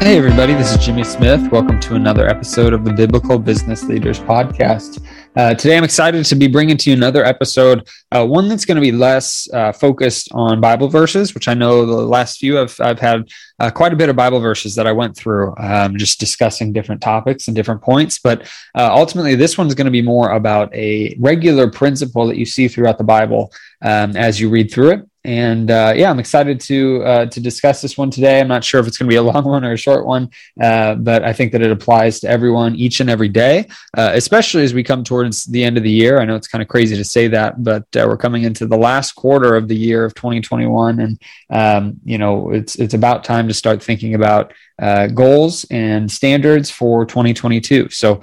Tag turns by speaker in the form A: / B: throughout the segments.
A: Hey, everybody, this is Jimmy Smith. Welcome to another episode of the Biblical Business Leaders Podcast. Uh, today, I'm excited to be bringing to you another episode, uh, one that's going to be less uh, focused on Bible verses, which I know the last few I've, I've had uh, quite a bit of Bible verses that I went through, um, just discussing different topics and different points. But uh, ultimately, this one's going to be more about a regular principle that you see throughout the Bible um, as you read through it. And uh, yeah, I'm excited to uh, to discuss this one today. I'm not sure if it's going to be a long one or a short one, uh, but I think that it applies to everyone each and every day, uh, especially as we come towards the end of the year. I know it's kind of crazy to say that, but uh, we're coming into the last quarter of the year of 2021, and um, you know it's it's about time to start thinking about uh, goals and standards for 2022. So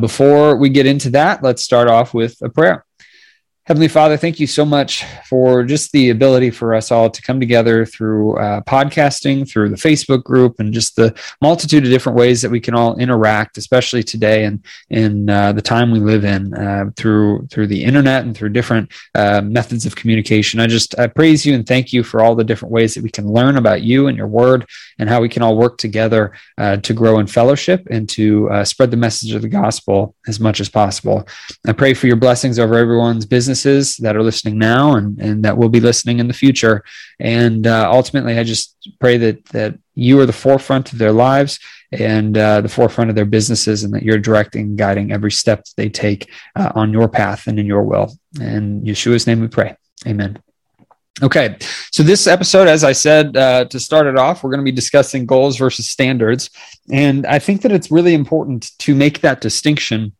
A: before we get into that, let's start off with a prayer. Heavenly Father, thank you so much for just the ability for us all to come together through uh, podcasting, through the Facebook group, and just the multitude of different ways that we can all interact, especially today and in uh, the time we live in, uh, through through the internet and through different uh, methods of communication. I just I praise you and thank you for all the different ways that we can learn about you and your Word, and how we can all work together uh, to grow in fellowship and to uh, spread the message of the gospel as much as possible. I pray for your blessings over everyone's business businesses that are listening now and, and that will be listening in the future. And uh, ultimately, I just pray that that you are the forefront of their lives and uh, the forefront of their businesses, and that you're directing, guiding every step that they take uh, on your path and in your will. In Yeshua's name, we pray. Amen. Okay, so this episode, as I said uh, to start it off, we're going to be discussing goals versus standards. And I think that it's really important to make that distinction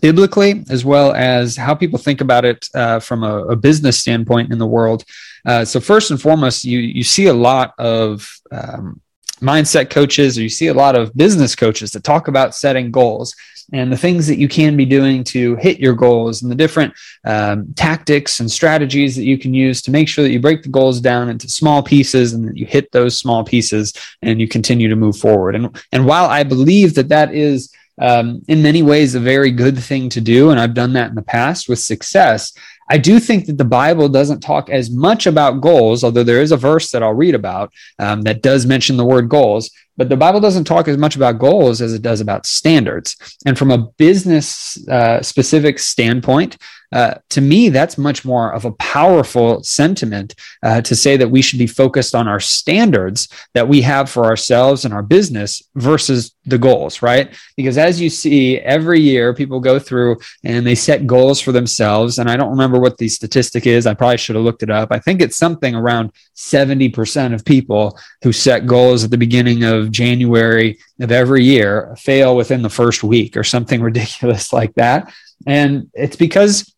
A: biblically as well as how people think about it uh, from a, a, business standpoint in the world. Uh, so first and foremost, you you see a lot of um, mindset coaches, or you see a lot of business coaches that talk about setting goals and the things that you can be doing to hit your goals and the different um, tactics and strategies that you can use to make sure that you break the goals down into small pieces and that you hit those small pieces and you continue to move forward. And and while I believe that that is um, in many ways a very good thing to do. And I've done that in the past with success. I do think that the Bible doesn't talk as much about goals, although there is a verse that I'll read about um, that does mention the word goals. But the Bible doesn't talk as much about goals as it does about standards. And from a business uh, specific standpoint, uh, to me, that's much more of a powerful sentiment uh, to say that we should be focused on our standards that we have for ourselves and our business versus the goals, right? Because as you see, every year people go through and they set goals for themselves. And I don't remember what the statistic is. I probably should have looked it up. I think it's something around 70% of people who set goals at the beginning of January of every year fail within the first week or something ridiculous like that. And it's because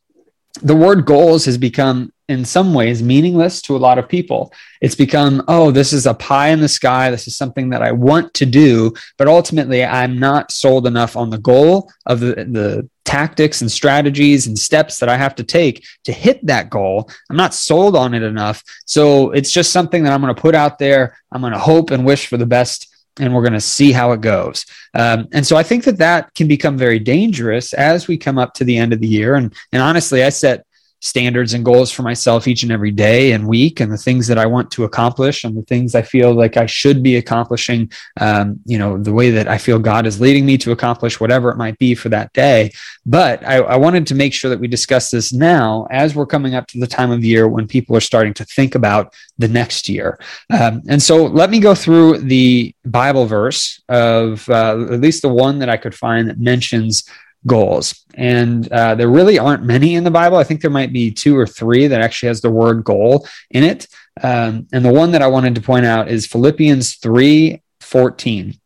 A: the word goals has become in some ways meaningless to a lot of people. It's become, oh, this is a pie in the sky. This is something that I want to do, but ultimately I'm not sold enough on the goal of the, the tactics and strategies and steps that I have to take to hit that goal. I'm not sold on it enough. So it's just something that I'm going to put out there. I'm going to hope and wish for the best and we're going to see how it goes. Um, and so I think that that can become very dangerous as we come up to the end of the year. And, and honestly, I set standards and goals for myself each and every day and week and the things that I want to accomplish and the things I feel like I should be accomplishing, um, you know, the way that I feel God is leading me to accomplish whatever it might be for that day. But I, I wanted to make sure that we discuss this now as we're coming up to the time of year when people are starting to think about the next year. Um, and so let me go through the Bible verse of uh, at least the one that I could find that mentions goals. And uh, there really aren't many in the Bible. I think there might be two or three that actually has the word goal in it. Um, and the one that I wanted to point out is Philippians 3 14.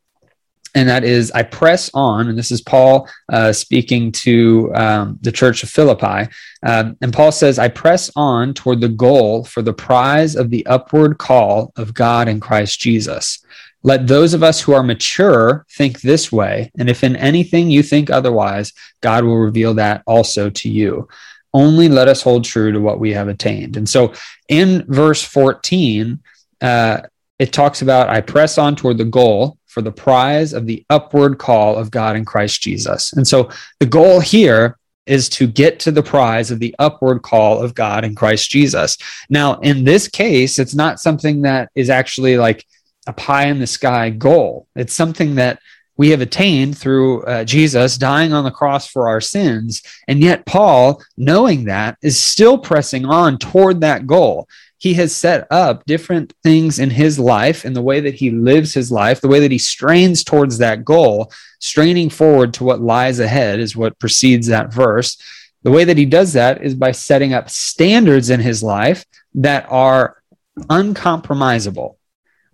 A: And that is, I press on, and this is Paul uh, speaking to um, the church of Philippi. Um, and Paul says, I press on toward the goal for the prize of the upward call of God in Christ Jesus. Let those of us who are mature think this way, and if in anything you think otherwise, God will reveal that also to you. Only let us hold true to what we have attained. And so in verse 14, uh, it talks about, I press on toward the goal for the prize of the upward call of God in Christ Jesus. And so the goal here is to get to the prize of the upward call of God in Christ Jesus. Now, in this case, it's not something that is actually like a pie in the sky goal. It's something that we have attained through uh, Jesus dying on the cross for our sins. And yet, Paul, knowing that, is still pressing on toward that goal. He has set up different things in his life and the way that he lives his life, the way that he strains towards that goal, straining forward to what lies ahead is what precedes that verse. The way that he does that is by setting up standards in his life that are uncompromisable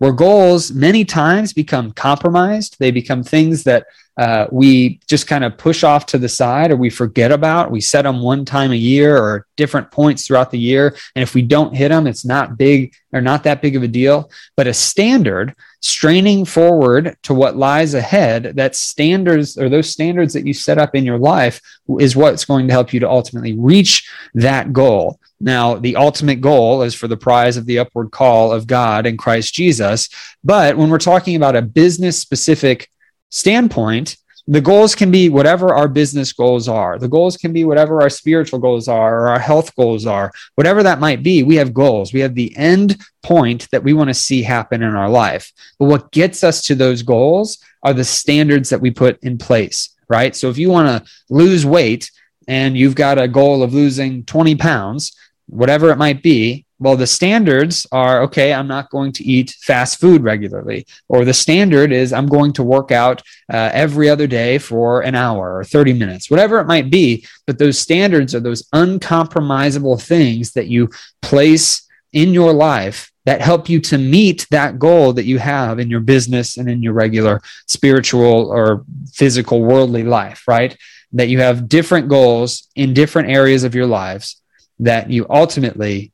A: where goals many times become compromised. They become things that uh, we just kind of push off to the side or we forget about. We set them one time a year or different points throughout the year. And if we don't hit them, it's not big or not that big of a deal. But a standard, straining forward to what lies ahead, that standards or those standards that you set up in your life is what's going to help you to ultimately reach that goal. Now, the ultimate goal is for the prize of the upward call of God in Christ Jesus. But when we're talking about a business specific standpoint, the goals can be whatever our business goals are. The goals can be whatever our spiritual goals are or our health goals are. Whatever that might be, we have goals. We have the end point that we want to see happen in our life. But what gets us to those goals are the standards that we put in place, right? So if you want to lose weight and you've got a goal of losing 20 pounds, whatever it might be, well, the standards are okay, I'm not going to eat fast food regularly. Or the standard is I'm going to work out uh, every other day for an hour or 30 minutes, whatever it might be. But those standards are those uncompromisable things that you place in your life that help you to meet that goal that you have in your business and in your regular spiritual or physical worldly life, right? That you have different goals in different areas of your lives that you ultimately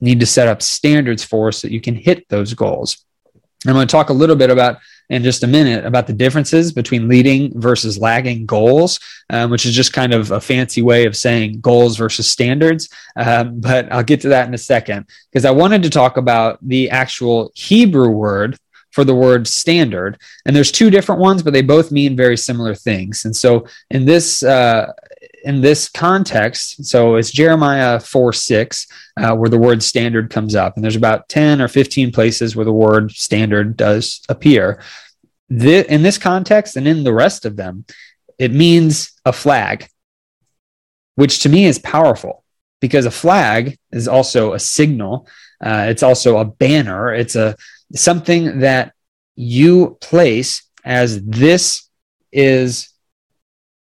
A: need to set up standards for so that you can hit those goals. I'm going to talk a little bit about in just a minute about the differences between leading versus lagging goals, um, which is just kind of a fancy way of saying goals versus standards. Um, but I'll get to that in a second because I wanted to talk about the actual Hebrew word for the word standard. And there's two different ones, but they both mean very similar things. And so in this uh, in this context, so it's Jeremiah 4 6, uh, where the word standard comes up. And there's about 10 or 15 places where the word standard does appear. The, in this context and in the rest of them, it means a flag, which to me is powerful because a flag is also a signal. Uh, it's also a banner. It's a something that you place as this is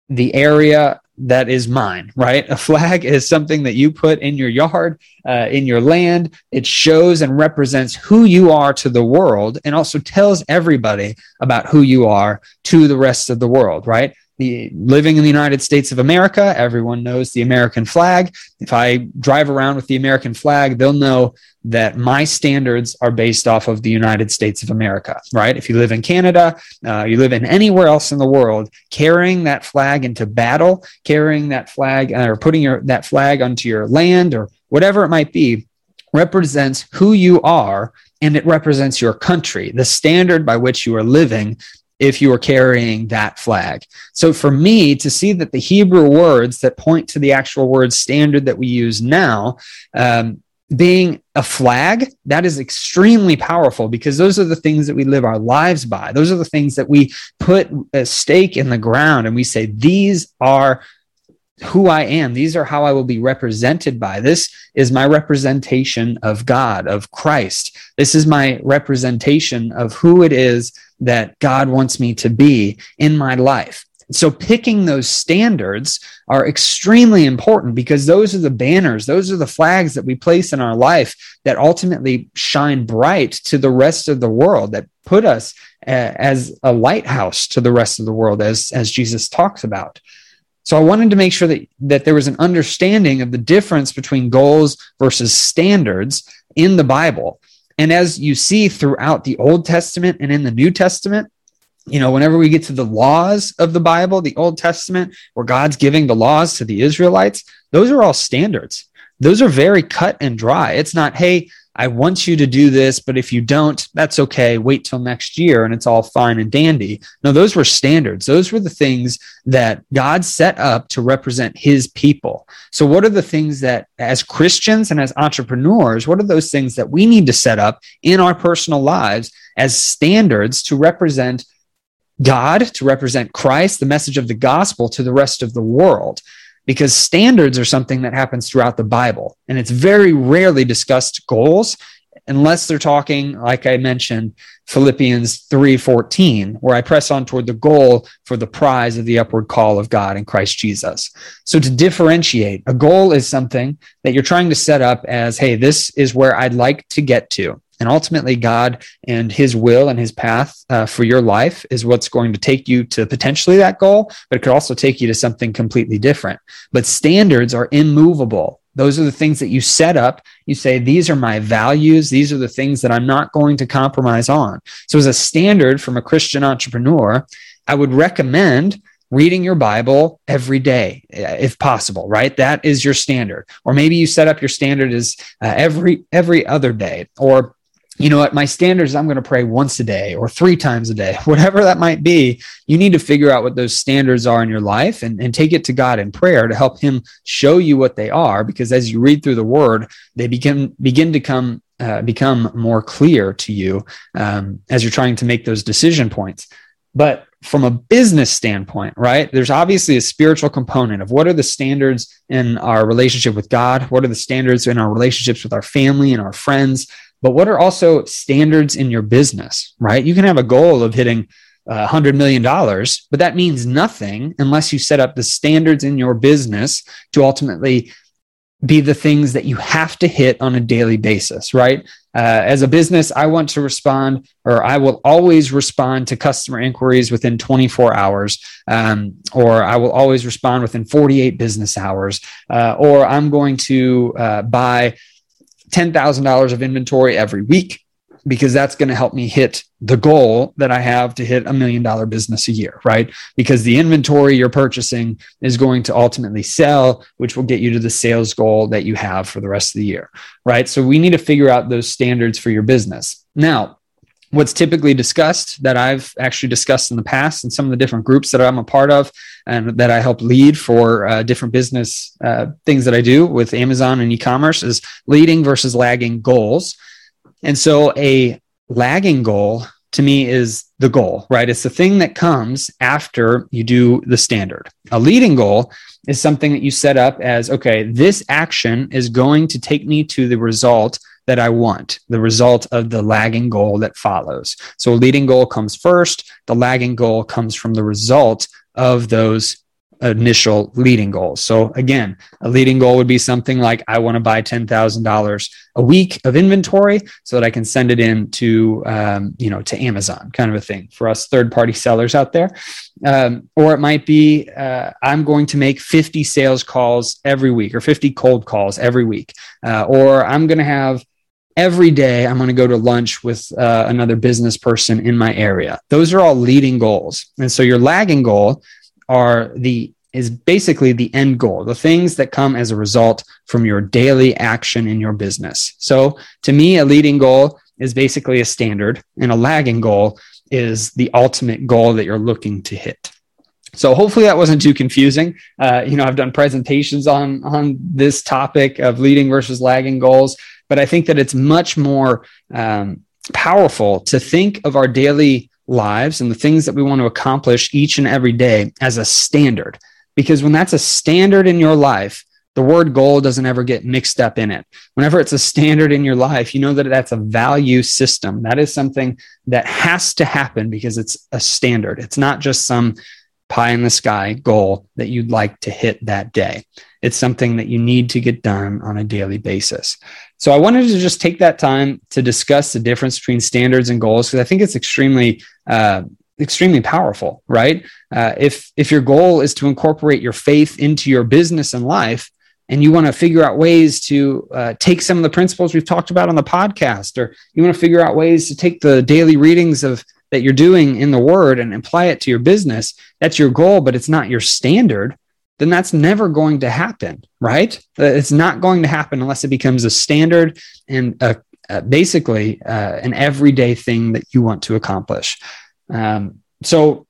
A: the area that is mine, right? A flag is something that you put in your yard, uh, in your land. It shows and represents who you are to the world and also tells everybody about who you are to the rest of the world, right? The, living in the United States of America, everyone knows the American flag. If I drive around with the American flag, they'll know that my standards are based off of the United States of America, right? If you live in Canada, uh, you live in anywhere else in the world, carrying that flag into battle, carrying that flag uh, or putting your, that flag onto your land or whatever it might be, represents who you are and it represents your country, the standard by which you are living if you are carrying that flag. So for me to see that the Hebrew words that point to the actual word standard that we use now um, being a flag, that is extremely powerful because those are the things that we live our lives by. Those are the things that we put a stake in the ground and we say, these are who I am. These are how I will be represented by. This is my representation of God, of Christ. This is my representation of who it is that God wants me to be in my life. So picking those standards are extremely important because those are the banners, those are the flags that we place in our life that ultimately shine bright to the rest of the world, that put us as a lighthouse to the rest of the world, as, as Jesus talks about. So I wanted to make sure that, that there was an understanding of the difference between goals versus standards in the Bible. And as you see throughout the Old Testament and in the New Testament, you know, whenever we get to the laws of the Bible, the Old Testament, where God's giving the laws to the Israelites, those are all standards. Those are very cut and dry. It's not, hey, I want you to do this, but if you don't, that's okay. Wait till next year and it's all fine and dandy. No, those were standards. Those were the things that God set up to represent his people. So, what are the things that, as Christians and as entrepreneurs, what are those things that we need to set up in our personal lives as standards to represent God, to represent Christ, the message of the gospel to the rest of the world. Because standards are something that happens throughout the Bible, and it's very rarely discussed goals unless they're talking, like I mentioned, Philippians 3:14, where I press on toward the goal for the prize of the upward call of God in Christ Jesus. So to differentiate, a goal is something that you're trying to set up as, hey, this is where I'd like to get to. And ultimately, God and His will and His path uh, for your life is what's going to take you to potentially that goal, but it could also take you to something completely different. But standards are immovable. Those are the things that you set up. You say, these are my values. These are the things that I'm not going to compromise on. So, as a standard from a Christian entrepreneur, I would recommend reading your Bible every day, if possible, right? That is your standard. Or maybe you set up your standard as uh, every every other day, or you know what, my standards, I'm going to pray once a day or three times a day, whatever that might be. You need to figure out what those standards are in your life and, and take it to God in prayer to help Him show you what they are. Because as you read through the Word, they begin begin to come uh, become more clear to you um, as you're trying to make those decision points. But from a business standpoint, right, there's obviously a spiritual component of what are the standards in our relationship with God? What are the standards in our relationships with our family and our friends? But what are also standards in your business, right? You can have a goal of hitting uh, $100 million, but that means nothing unless you set up the standards in your business to ultimately be the things that you have to hit on a daily basis, right? Uh, as a business, I want to respond, or I will always respond to customer inquiries within 24 hours, um, or I will always respond within 48 business hours, uh, or I'm going to uh, buy $10,000 of inventory every week because that's going to help me hit the goal that I have to hit a million dollar business a year, right? Because the inventory you're purchasing is going to ultimately sell, which will get you to the sales goal that you have for the rest of the year, right? So we need to figure out those standards for your business. Now, what's typically discussed that I've actually discussed in the past in some of the different groups that I'm a part of and that I help lead for uh, different business uh, things that I do with Amazon and e-commerce is leading versus lagging goals. And so a lagging goal to me is the goal, right? It's the thing that comes after you do the standard. A leading goal is something that you set up as okay, this action is going to take me to the result that I want, the result of the lagging goal that follows. So a leading goal comes first, the lagging goal comes from the result of those initial leading goals. So again, a leading goal would be something like I want to buy $10,000 a week of inventory so that I can send it in to, um, you know, to Amazon kind of a thing for us third party sellers out there. Um, or it might be uh, I'm going to make 50 sales calls every week or 50 cold calls every week. Uh, or I'm going to have every day I'm going to go to lunch with uh, another business person in my area. Those are all leading goals. And so your lagging goal are the is basically the end goal, the things that come as a result from your daily action in your business. So to me, a leading goal is basically a standard and a lagging goal is the ultimate goal that you're looking to hit. So hopefully that wasn't too confusing. Uh, you know, I've done presentations on on this topic of leading versus lagging goals but I think that it's much more um, powerful to think of our daily lives and the things that we want to accomplish each and every day as a standard. Because when that's a standard in your life, the word goal doesn't ever get mixed up in it. Whenever it's a standard in your life, you know that that's a value system. That is something that has to happen because it's a standard. It's not just some pie in the sky goal that you'd like to hit that day. It's something that you need to get done on a daily basis. So I wanted to just take that time to discuss the difference between standards and goals because I think it's extremely uh, extremely powerful, right? Uh, if if your goal is to incorporate your faith into your business and life, and you want to figure out ways to uh, take some of the principles we've talked about on the podcast, or you want to figure out ways to take the daily readings of that you're doing in the Word and apply it to your business, that's your goal, but it's not your standard then that's never going to happen, right? Uh, it's not going to happen unless it becomes a standard and a, a basically uh, an everyday thing that you want to accomplish. Um, so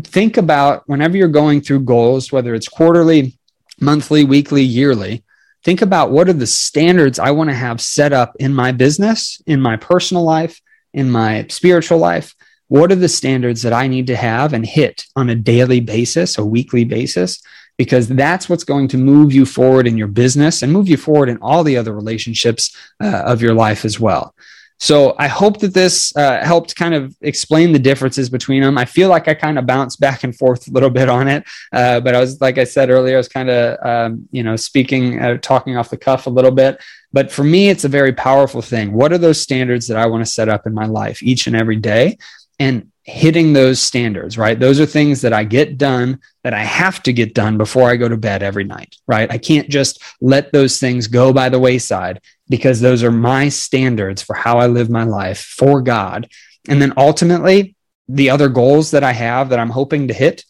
A: think about whenever you're going through goals, whether it's quarterly, monthly, weekly, yearly, think about what are the standards I want to have set up in my business, in my personal life, in my spiritual life? What are the standards that I need to have and hit on a daily basis, a weekly basis? Because that's what's going to move you forward in your business and move you forward in all the other relationships uh, of your life as well. So I hope that this uh, helped kind of explain the differences between them. I feel like I kind of bounced back and forth a little bit on it, uh, but I was, like I said earlier, I was kind of, um, you know, speaking, uh, talking off the cuff a little bit. But for me, it's a very powerful thing. What are those standards that I want to set up in my life each and every day? And hitting those standards, right? Those are things that I get done that I have to get done before I go to bed every night, right? I can't just let those things go by the wayside because those are my standards for how I live my life for God. And then ultimately, the other goals that I have that I'm hoping to hit,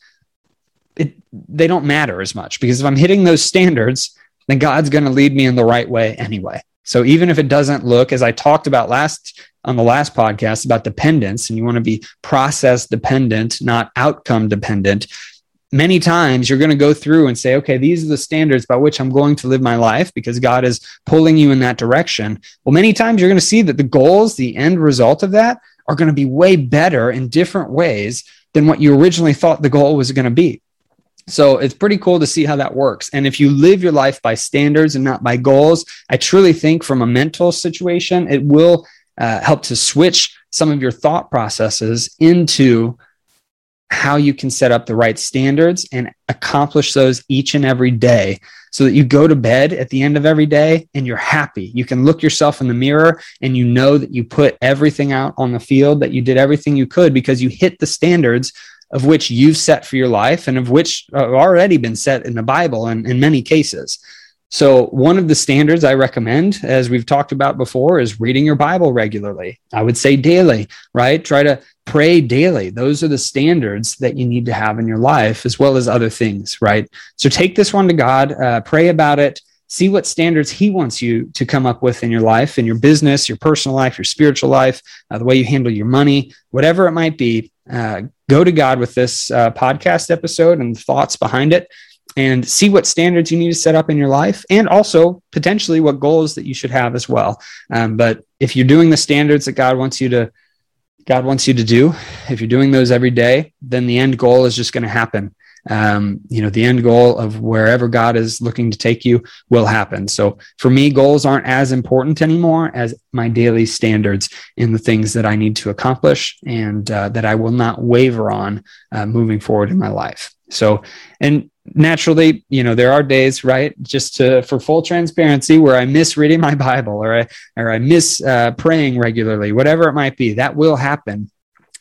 A: it, they don't matter as much because if I'm hitting those standards, then God's going to lead me in the right way anyway. So even if it doesn't look, as I talked about last on the last podcast about dependence, and you want to be process dependent, not outcome dependent, many times you're going to go through and say, okay, these are the standards by which I'm going to live my life because God is pulling you in that direction. Well, many times you're going to see that the goals, the end result of that, are going to be way better in different ways than what you originally thought the goal was going to be. So it's pretty cool to see how that works. And if you live your life by standards and not by goals, I truly think from a mental situation, it will uh, help to switch some of your thought processes into how you can set up the right standards and accomplish those each and every day so that you go to bed at the end of every day and you're happy. You can look yourself in the mirror and you know that you put everything out on the field, that you did everything you could because you hit the standards of which you've set for your life and of which have already been set in the Bible and in many cases. So, one of the standards I recommend, as we've talked about before, is reading your Bible regularly. I would say daily, right? Try to pray daily. Those are the standards that you need to have in your life, as well as other things, right? So, take this one to God, uh, pray about it, see what standards He wants you to come up with in your life, in your business, your personal life, your spiritual life, uh, the way you handle your money, whatever it might be. Uh, go to God with this uh, podcast episode and thoughts behind it and see what standards you need to set up in your life and also potentially what goals that you should have as well. Um, but if you're doing the standards that God wants you to, God wants you to do, if you're doing those every day, then the end goal is just going to happen um, you know the end goal of wherever god is looking to take you will happen. So for me goals aren't as important anymore as my daily standards in the things that i need to accomplish and uh, that i will not waver on uh, moving forward in my life. So and naturally you know there are days right just to for full transparency where i miss reading my bible or i or i miss uh, praying regularly whatever it might be that will happen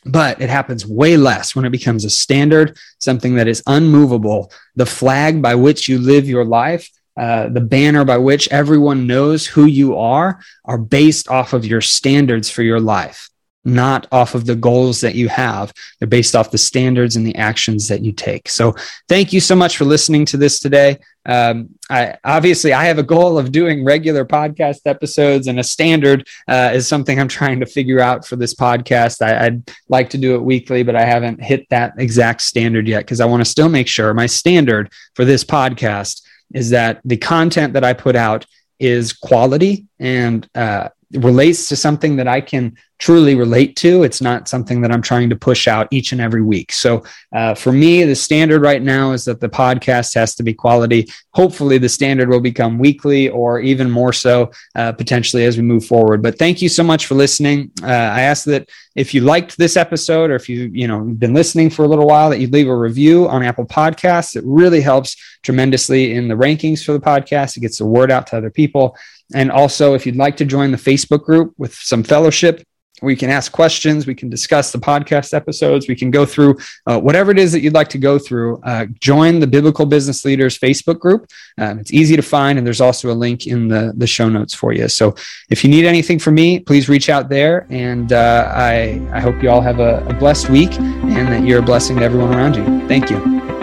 A: but it happens way less when it becomes a standard, something that is unmovable, the flag by which you live your life. Uh, the banner by which everyone knows who you are are based off of your standards for your life not off of the goals that you have. They're based off the standards and the actions that you take. So thank you so much for listening to this today. Um, I obviously I have a goal of doing regular podcast episodes, and a standard uh, is something I'm trying to figure out for this podcast. I, would like to do it weekly, but I haven't hit that exact standard yet because I want to still make sure my standard for this podcast is that the content that I put out is quality and uh, relates to something that I can truly relate to. It's not something that I'm trying to push out each and every week. So uh, for me, the standard right now is that the podcast has to be quality. Hopefully, the standard will become weekly or even more so uh, potentially as we move forward. But thank you so much for listening. Uh, I ask that if you liked this episode or if you you know been listening for a little while, that you leave a review on Apple Podcasts. It really helps tremendously in the rankings for the podcast. It gets the word out to other people. And also, if you'd like to join the Facebook group with some fellowship, we can ask questions we can discuss the podcast episodes we can go through uh, whatever it is that you'd like to go through uh, join the biblical business leaders facebook group. Um, it's easy to find and there's also a link in the, the show notes for you. So if you need anything from me please reach out there and uh, I, I hope you all have a, a blessed week and that you're a blessing to everyone around you. Thank you